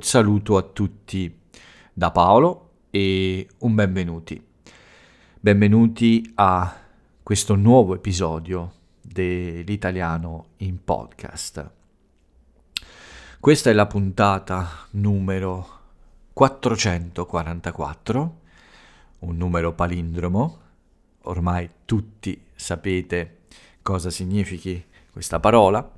Un saluto a tutti da Paolo e un benvenuti. Benvenuti a questo nuovo episodio dell'italiano in podcast. Questa è la puntata numero 444, un numero palindromo. Ormai tutti sapete cosa significhi questa parola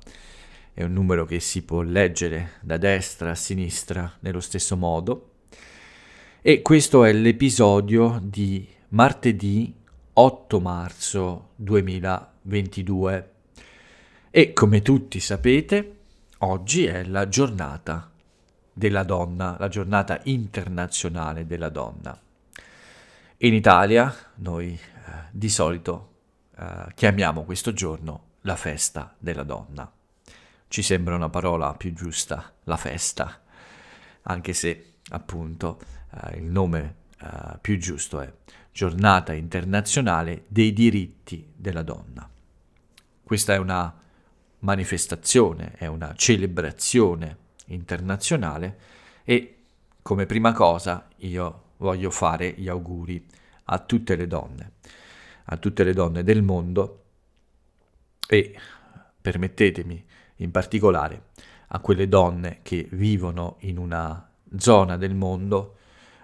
è un numero che si può leggere da destra a sinistra nello stesso modo. E questo è l'episodio di martedì 8 marzo 2022. E come tutti sapete, oggi è la giornata della donna, la giornata internazionale della donna. In Italia noi eh, di solito eh, chiamiamo questo giorno la festa della donna ci sembra una parola più giusta, la festa, anche se appunto eh, il nome eh, più giusto è Giornata internazionale dei diritti della donna. Questa è una manifestazione, è una celebrazione internazionale e come prima cosa io voglio fare gli auguri a tutte le donne, a tutte le donne del mondo e permettetemi in particolare a quelle donne che vivono in una zona del mondo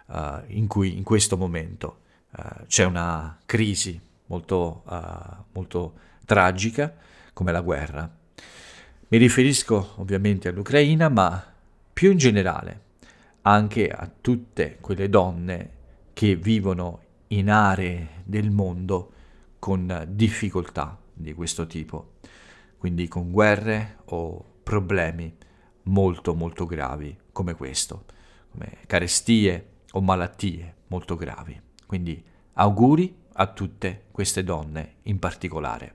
uh, in cui in questo momento uh, c'è una crisi molto, uh, molto tragica come la guerra. Mi riferisco ovviamente all'Ucraina, ma più in generale anche a tutte quelle donne che vivono in aree del mondo con difficoltà di questo tipo quindi con guerre o problemi molto molto gravi come questo, come carestie o malattie molto gravi. Quindi auguri a tutte queste donne in particolare.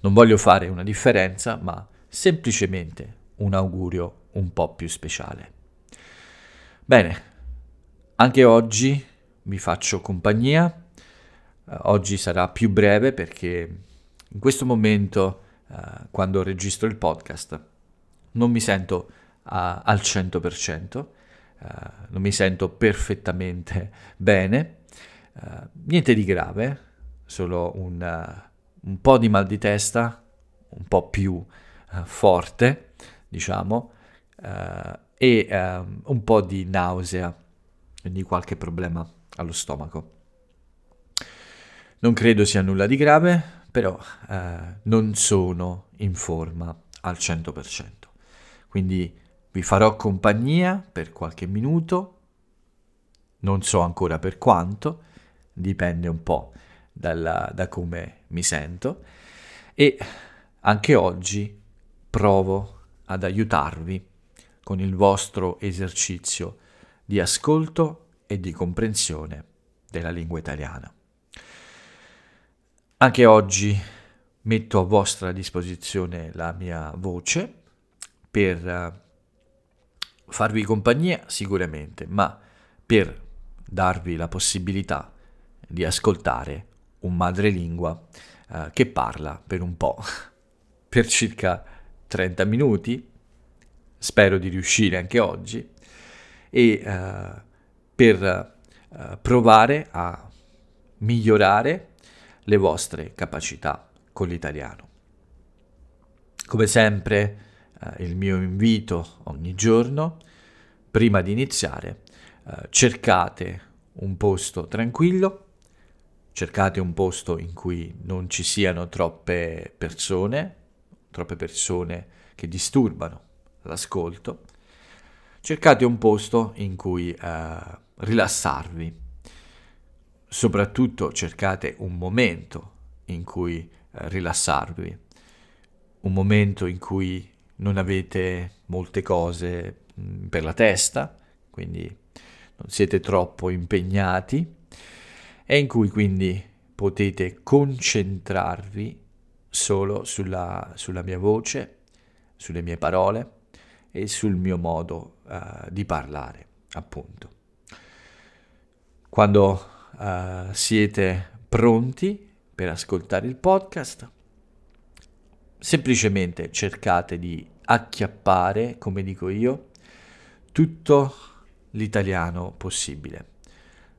Non voglio fare una differenza, ma semplicemente un augurio un po' più speciale. Bene, anche oggi vi faccio compagnia. Oggi sarà più breve perché in questo momento, uh, quando registro il podcast, non mi sento uh, al 100%, uh, eh, non mi sento perfettamente bene, niente di grave, solo un, un, po' di mal di testa, un po' più forte, diciamo, e un po' di nausea, quindi qualche problema allo stomaco. Non credo sia nulla di grave, però eh, non sono in forma al 100%. Quindi vi farò compagnia per qualche minuto, non so ancora per quanto, dipende un po' dalla, da come mi sento e anche oggi provo ad aiutarvi con il vostro esercizio di ascolto e di comprensione della lingua italiana. Anche oggi metto a vostra disposizione la mia voce per eh, farvi compagnia sicuramente, ma per darvi la possibilità di ascoltare un madrelingua uh, che parla per un po', per circa 30 minuti, spero di riuscire anche oggi, e uh, per uh, provare a migliorare le vostre capacità con l'italiano. Come sempre, eh, il mio invito ogni giorno, prima di iniziare, eh, cercate un posto tranquillo, cercate un posto in cui non ci siano troppe persone, troppe persone che disturbano l'ascolto, cercate un posto in cui eh, rilassarvi soprattutto cercate un momento in cui eh, rilassarvi, un momento in cui non avete molte cose mm, per la testa, quindi non siete troppo impegnati e in cui quindi potete concentrarvi solo sulla, sulla mia voce, sulle mie parole e sul mio modo uh, di parlare, appunto. Quando uh, siete pronti per ascoltare il podcast, semplicemente cercate di acchiappare, come dico io, tutto l'italiano possibile,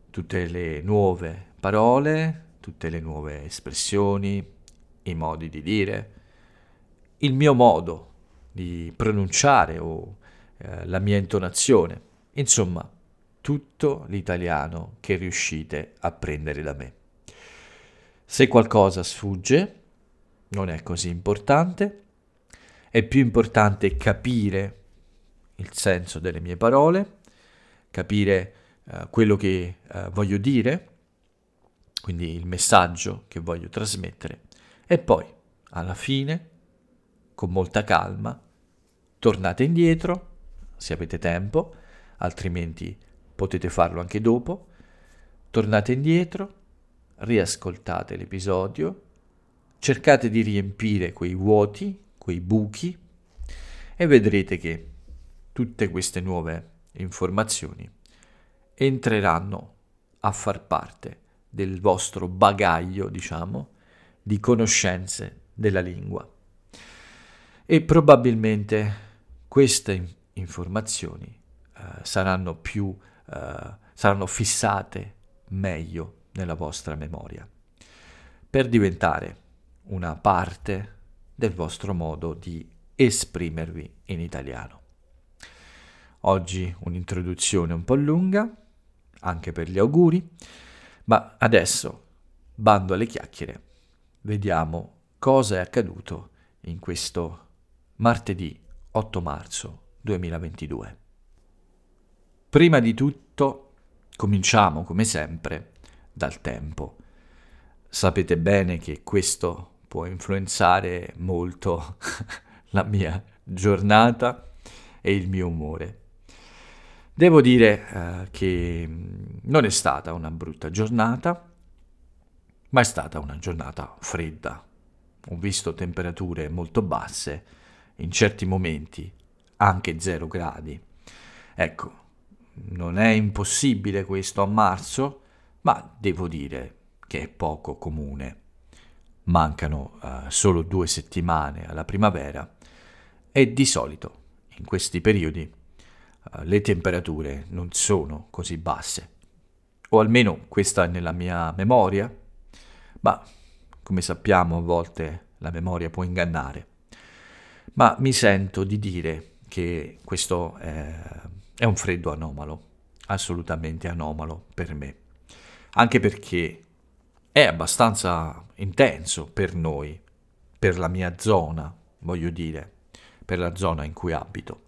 tutte le nuove parole, tutte le nuove espressioni, i modi di dire, il mio modo di pronunciare o eh, la mia intonazione, insomma, tutto l'italiano che riuscite a prendere da me. Se qualcosa sfugge, non è così importante, è più importante capire il senso delle mie parole, capire uh, quello che uh, voglio dire, quindi il messaggio che voglio trasmettere, e poi, alla fine, con molta calma, tornate indietro, se avete tempo, altrimenti potete farlo anche dopo, tornate indietro, riascoltate l'episodio, cercate di riempire quei vuoti, quei buchi, e vedrete che tutte queste nuove informazioni entreranno a far parte del vostro bagaglio, diciamo, di conoscenze della lingua. E probabilmente queste informazioni eh, saranno più eh, saranno fissate meglio nella vostra memoria per diventare una parte del vostro modo di esprimervi in italiano. Oggi un'introduzione un po' lunga, anche per gli auguri, ma adesso, bando alle chiacchiere, vediamo cosa è accaduto in questo martedì 8 marzo 2022. Prima di tutto, cominciamo come sempre dal tempo. Sapete bene che questo può influenzare molto la mia giornata e il mio umore. Devo dire eh, che non è stata una brutta giornata, ma è stata una giornata fredda. Ho visto temperature molto basse, in certi momenti anche 0 gradi. Ecco, non è impossibile questo a marzo, ma devo dire che è poco comune. Mancano uh, solo due settimane alla primavera e di solito in questi periodi eh, le temperature non sono così basse. O almeno questa è nella mia memoria, ma come sappiamo a volte la memoria può ingannare. Ma mi sento di dire che questo è, è un freddo anomalo, assolutamente anomalo per me, anche perché è abbastanza intenso per noi, per la mia zona, voglio dire, per la zona in cui abito.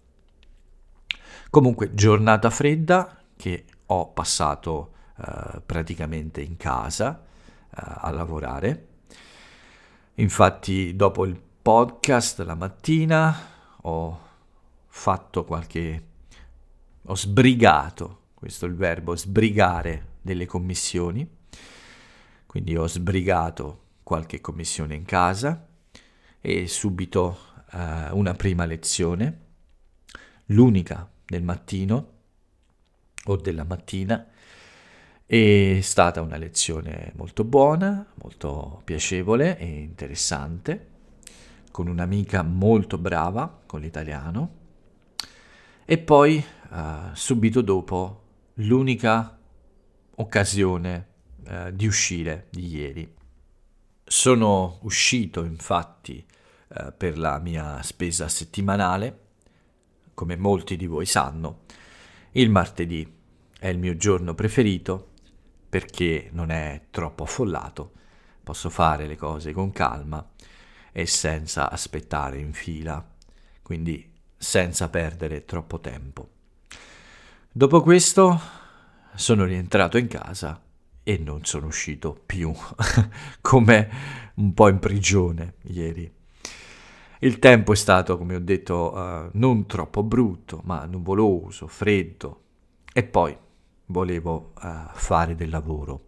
Comunque, giornata fredda che ho passato eh, praticamente in casa eh, a lavorare. Infatti, dopo il podcast la mattina ho fatto qualche... ho sbrigato, questo è il verbo, sbrigare delle commissioni. Quindi ho sbrigato qualche commissione in casa e subito eh, una prima lezione, l'unica del mattino o della mattina. È stata una lezione molto buona, molto piacevole e interessante, con un'amica molto brava con l'italiano. E poi, uh, subito dopo, l'unica occasione uh, di uscire di ieri. Sono uscito infatti uh, per la mia spesa settimanale come molti di voi sanno, il martedì è il mio giorno preferito perché non è troppo affollato, posso fare le cose con calma e senza aspettare in fila, quindi senza perdere troppo tempo. Dopo questo sono rientrato in casa e non sono uscito più, come un po' in prigione ieri. Il tempo è stato, come ho detto, uh, non troppo brutto, ma nuvoloso, freddo. E poi volevo uh, fare del lavoro.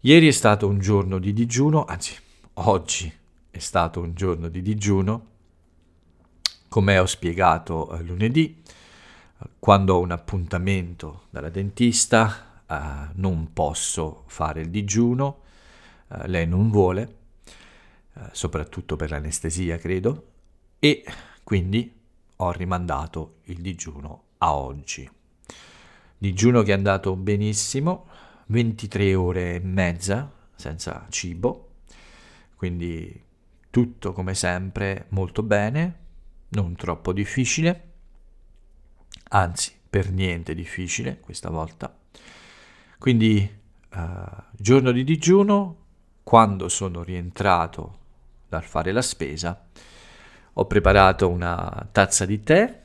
Ieri è stato un giorno di digiuno, anzi, oggi è stato un giorno di digiuno. Come ho spiegato uh, lunedì, quando ho un appuntamento dalla dentista, non posso fare il digiuno, lei non vuole eh, soprattutto per l'anestesia credo, e quindi ho rimandato il digiuno a oggi. Digiuno che è andato benissimo, 23 ore e mezza senza cibo, quindi tutto come sempre molto bene, non troppo difficile, anzi per niente difficile questa volta. Quindi uh, giorno di digiuno, quando sono rientrato dal fare la spesa, ho preparato una tazza di tè.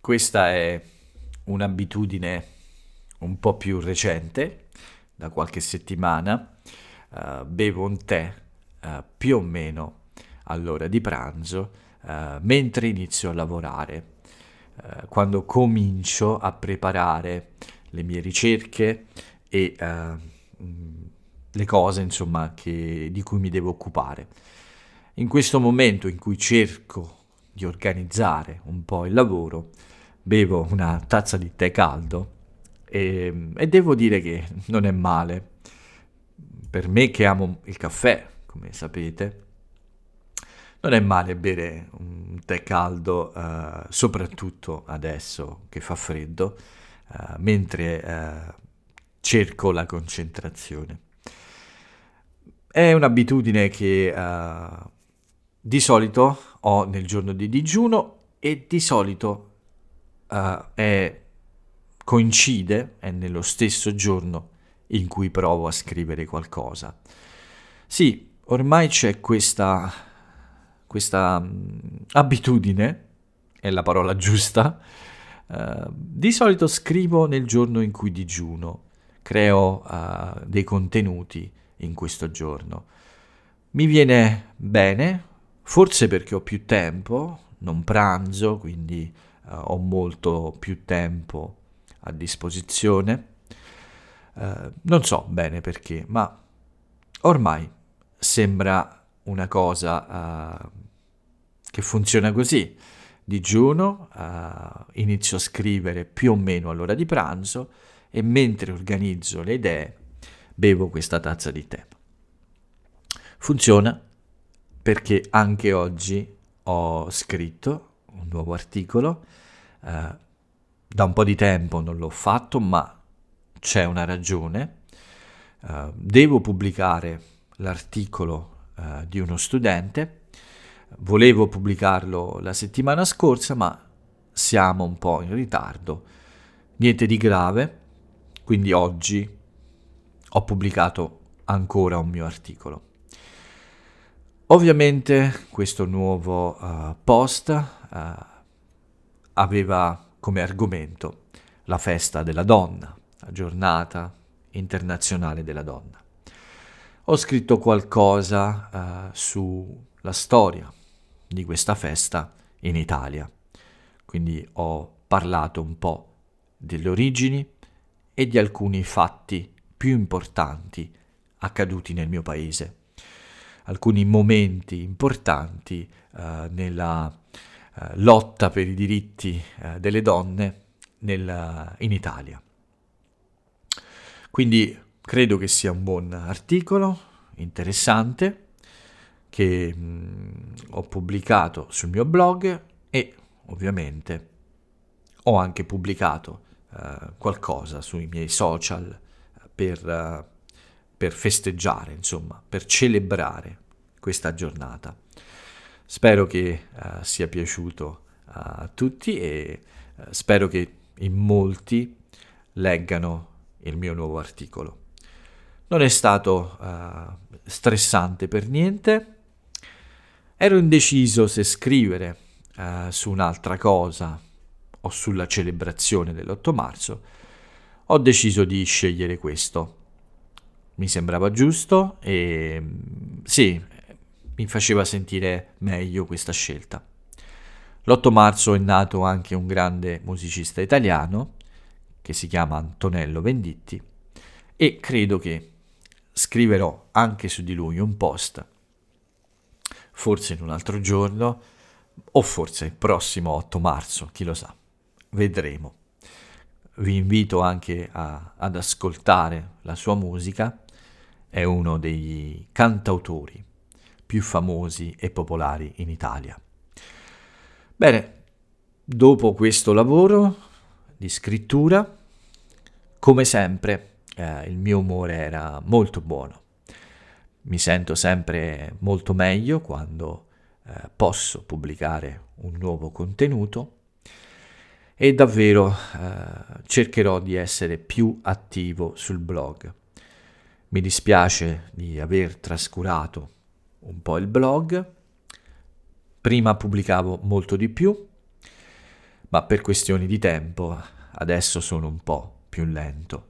Questa è un'abitudine un po' più recente, da qualche settimana. Uh, bevo un tè uh, più o meno all'ora di pranzo uh, mentre inizio a lavorare, quando comincio a preparare le mie ricerche e le cose insomma che, di cui mi devo occupare. In questo momento in cui cerco di organizzare un po' il lavoro, bevo una tazza di tè caldo e, e devo dire che non è male. Per me che amo il caffè, come sapete, non è male bere un tè caldo, uh, soprattutto adesso che fa freddo, uh, mentre uh, cerco la concentrazione. È un'abitudine che di solito ho nel giorno di digiuno e di solito è, coincide, è nello stesso giorno in cui provo a scrivere qualcosa. Sì, ormai c'è questa questa um, abitudine, è la parola giusta, uh, di solito scrivo nel giorno in cui digiuno, creo uh, dei contenuti in questo giorno. Mi viene bene, forse perché ho più tempo, non pranzo, quindi uh, ho molto più tempo a disposizione. non so bene perché, ma ormai sembra una cosa che funziona così. Digiuno, uh, inizio a scrivere più o meno all'ora di pranzo e mentre organizzo le idee bevo questa tazza di tè. Funziona perché anche oggi ho scritto un nuovo articolo, uh, da un po' di tempo non l'ho fatto, ma c'è una ragione. Uh, devo pubblicare l'articolo uh, di uno studente. Volevo pubblicarlo la settimana scorsa, ma siamo un po' in ritardo. Niente di grave, quindi oggi ho pubblicato ancora un mio articolo. Ovviamente questo nuovo uh, post uh, aveva come argomento la festa della donna, la giornata internazionale della donna ho scritto qualcosa uh, sulla storia di questa festa in Italia. Quindi ho parlato un po' delle origini e di alcuni fatti più importanti accaduti nel mio paese. Alcuni momenti importanti uh, nella uh, lotta per i diritti delle donne nel, in Italia. Quindi Credo che sia un buon articolo, interessante, che mh, mm, ho pubblicato sul mio blog e ovviamente ho anche pubblicato uh, qualcosa sui miei social per, uh, per festeggiare, insomma, per celebrare questa giornata. Spero che uh, sia piaciuto a tutti e spero che in molti leggano il mio nuovo articolo. Non è stato uh, stressante per niente. Ero indeciso se scrivere uh, su un'altra cosa o sulla celebrazione dell'8 marzo. Ho deciso di scegliere questo. Mi sembrava giusto e sì, mi faceva sentire meglio questa scelta. L'8 marzo è nato anche un grande musicista italiano che si chiama Antonello Venditti e credo che scriverò anche su di lui un post, forse in un altro giorno o forse il prossimo 8 marzo, chi lo sa, vedremo. Vi invito anche a, ad ascoltare la sua musica, è uno dei cantautori più famosi e popolari in Italia. Bene, dopo questo lavoro di scrittura. Come sempre, eh, il mio umore era molto buono. Mi sento sempre molto meglio quando eh, posso pubblicare un nuovo contenuto e davvero eh, cercherò di essere più attivo sul blog. Mi dispiace di aver trascurato un po' il blog. Prima pubblicavo molto di più, ma per questioni di tempo adesso sono un po' più lento.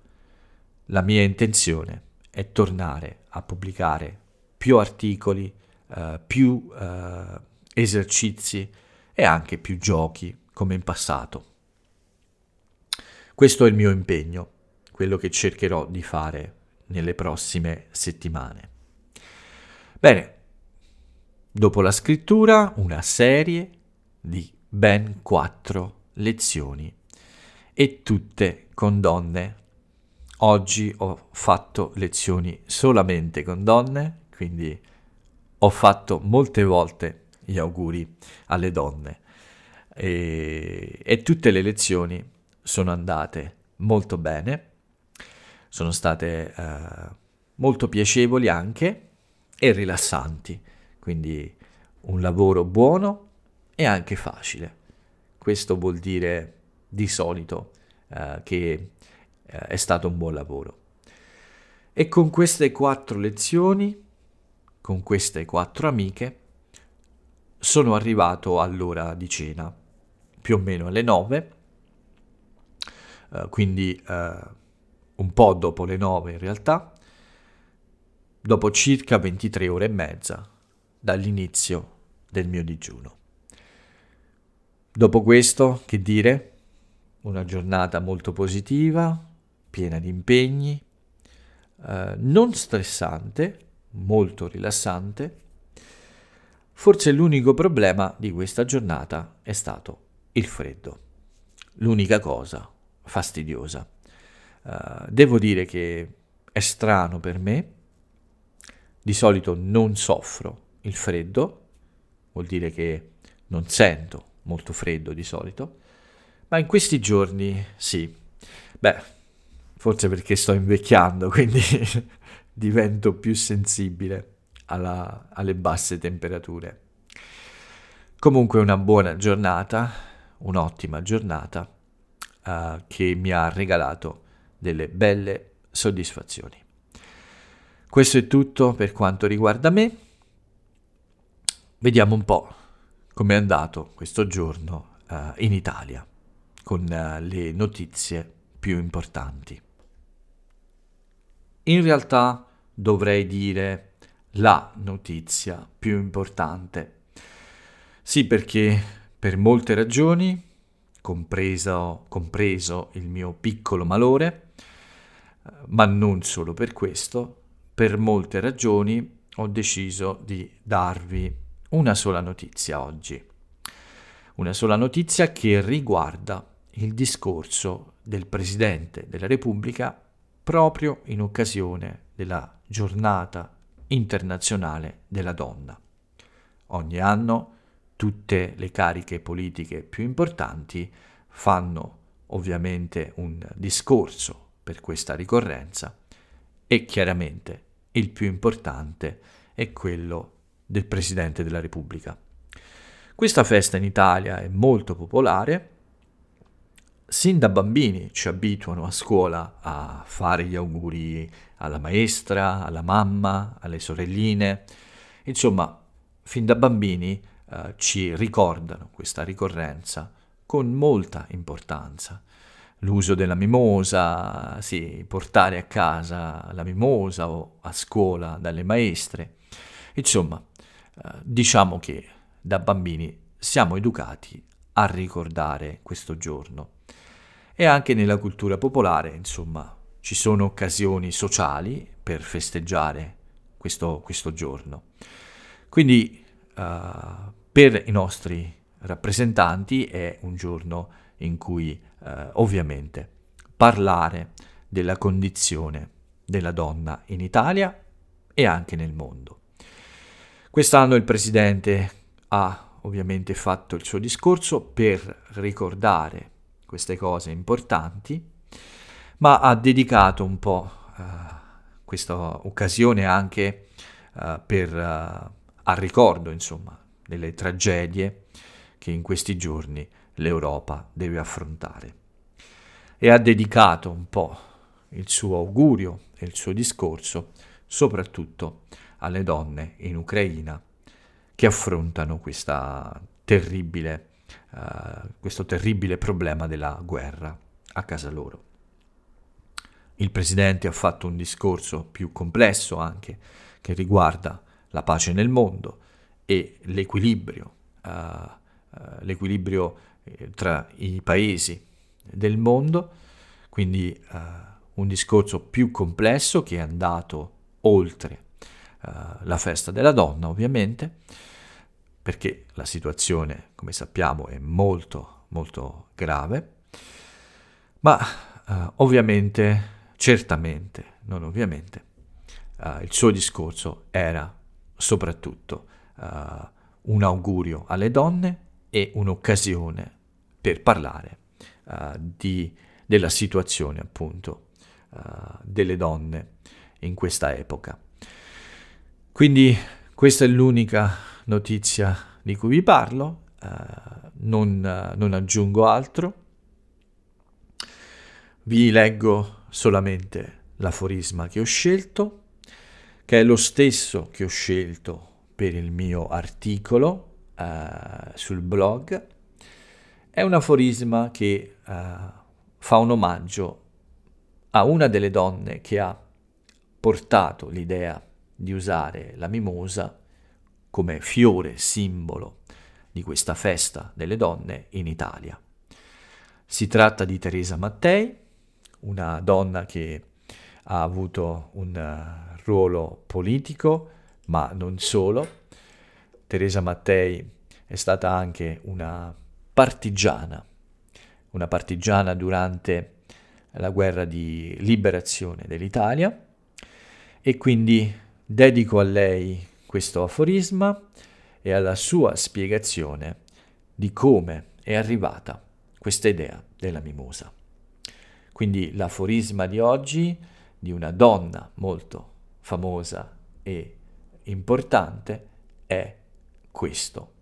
La mia intenzione è tornare a pubblicare più articoli, eh, più eh, esercizi e anche più giochi come in passato. Questo è il mio impegno, quello che cercherò di fare nelle prossime settimane. Bene, dopo la scrittura una serie di ben quattro lezioni e tutte con donne. Oggi ho fatto lezioni solamente con donne, quindi ho fatto molte volte gli auguri alle donne e, e tutte le lezioni sono andate molto bene, sono state eh, molto piacevoli anche e rilassanti, quindi un lavoro buono e anche facile. Questo vuol dire di solito eh, che è stato un buon lavoro. E con queste quattro lezioni, con queste quattro amiche, sono arrivato all'ora di cena, più o meno alle nove, eh, quindi eh, un po' dopo le nove in realtà, dopo circa 23 ore e mezza dall'inizio del mio digiuno. Dopo questo, che dire? Una giornata molto positiva, piena di impegni, eh, non stressante, molto rilassante. Forse l'unico problema di questa giornata è stato il freddo. L'unica cosa fastidiosa. Uh, devo dire che è strano per me, di solito non soffro il freddo, vuol dire che non sento molto freddo di solito, ma in questi giorni sì. Beh, forse perché sto invecchiando, quindi divento più sensibile alla, alle basse temperature. Comunque una buona giornata, un'ottima giornata uh, che mi ha regalato delle belle soddisfazioni. Questo è tutto per quanto riguarda me. Vediamo un po' come è andato questo giorno uh, in Italia con uh, le notizie più importanti. In realtà dovrei dire la notizia più importante. Sì, perché per molte ragioni, compreso, compreso il mio piccolo malore, ma non solo per questo, per molte ragioni ho deciso di darvi una sola notizia oggi. Una sola notizia che riguarda il discorso del Presidente della Repubblica proprio in occasione della giornata internazionale della donna. Ogni anno tutte le cariche politiche più importanti fanno ovviamente un discorso per questa ricorrenza e chiaramente il più importante è quello del Presidente della Repubblica. Questa festa in Italia è molto popolare, sin da bambini ci abituano a scuola a fare gli auguri alla maestra, alla mamma, alle sorelline, insomma, fin da bambini eh, ci ricordano questa ricorrenza con molta importanza. L'uso della mimosa, sì, portare a casa la mimosa o a scuola dalle maestre, insomma, eh, diciamo che da bambini siamo educati a ricordare questo giorno. E anche nella cultura popolare, insomma, ci sono occasioni sociali per festeggiare questo, questo giorno. Quindi uh, per i nostri rappresentanti è un giorno in cui uh, ovviamente parlare della condizione della donna in Italia e anche nel mondo. Quest'anno il Presidente ha ovviamente fatto il suo discorso per ricordare queste cose importanti, ma ha dedicato un po' uh, questa occasione anche uh, per, uh, al ricordo, insomma, delle tragedie che in questi giorni l'Europa deve affrontare. E ha dedicato un po' il suo augurio e il suo discorso soprattutto alle donne in Ucraina che affrontano terribile, uh, questo terribile problema della guerra a casa loro. Il Presidente ha fatto un discorso più complesso anche che riguarda la pace nel mondo e l'equilibrio, uh, uh, l'equilibrio eh, tra i paesi del mondo, quindi un discorso più complesso che è andato oltre la festa della donna, ovviamente, perché la situazione, come sappiamo, è molto, molto grave, ma uh, ovviamente, certamente, non ovviamente, uh, il suo discorso era soprattutto un augurio alle donne e un'occasione per parlare di, della situazione appunto delle donne in questa epoca. Quindi questa è l'unica notizia di cui vi parlo, uh, non, uh, non aggiungo altro. Vi leggo solamente l'aforisma che ho scelto, che è lo stesso che ho scelto per il mio articolo uh, sul blog. È un aforisma che fa un omaggio a una delle donne che ha portato l'idea di usare la mimosa come fiore simbolo di questa festa delle donne in Italia. Si tratta di Teresa Mattei, una donna che ha avuto un uh, ruolo politico, ma non solo. Teresa Mattei è stata anche una partigiana, una partigiana durante la guerra di liberazione dell'Italia e quindi dedico a lei questo aforisma e alla sua spiegazione di come è arrivata questa idea della mimosa. Quindi l'aforisma di oggi di una donna molto famosa e importante è questo.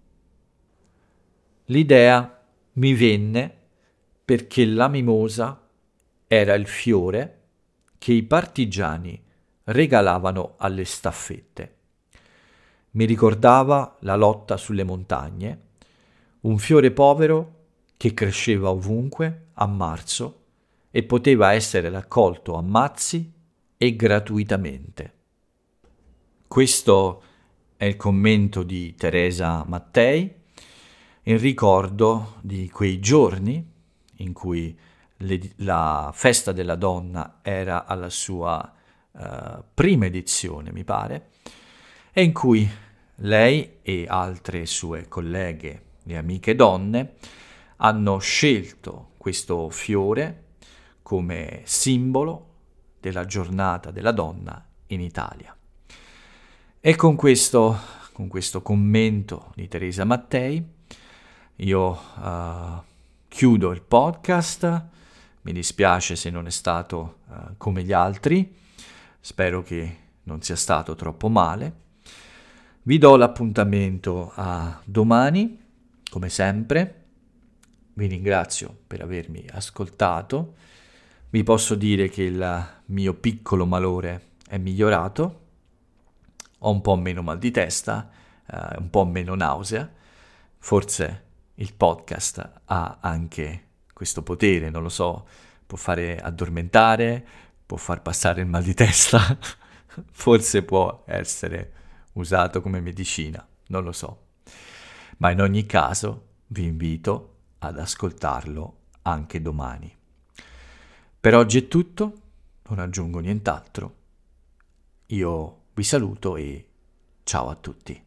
L'idea mi venne perché la mimosa era il fiore che i partigiani regalavano alle staffette. Mi ricordava la lotta sulle montagne, un fiore povero che cresceva ovunque a marzo e poteva essere raccolto a mazzi e gratuitamente. Questo è il commento di Teresa Mattei in ricordo di quei giorni in cui le, la festa della donna era alla sua uh, prima edizione, mi pare, e in cui lei e altre sue colleghe e amiche donne hanno scelto questo fiore come simbolo della giornata della donna in Italia. E con questo, con questo commento di Teresa Mattei io uh, chiudo il podcast, mi dispiace se non è stato uh, come gli altri, Spero che non sia stato troppo male. Vi do l'appuntamento a domani, come sempre. Vi ringrazio per avermi ascoltato. Vi posso dire che il mio piccolo malore è migliorato. Ho un po' meno mal di testa, eh, un po' meno nausea. Forse il podcast ha anche questo potere, non lo so, può fare addormentare, può far passare il mal di testa, forse può essere usato come medicina, non lo so. Ma in ogni caso vi invito ad ascoltarlo anche domani. Per oggi è tutto, non aggiungo nient'altro. Io vi saluto e ciao a tutti.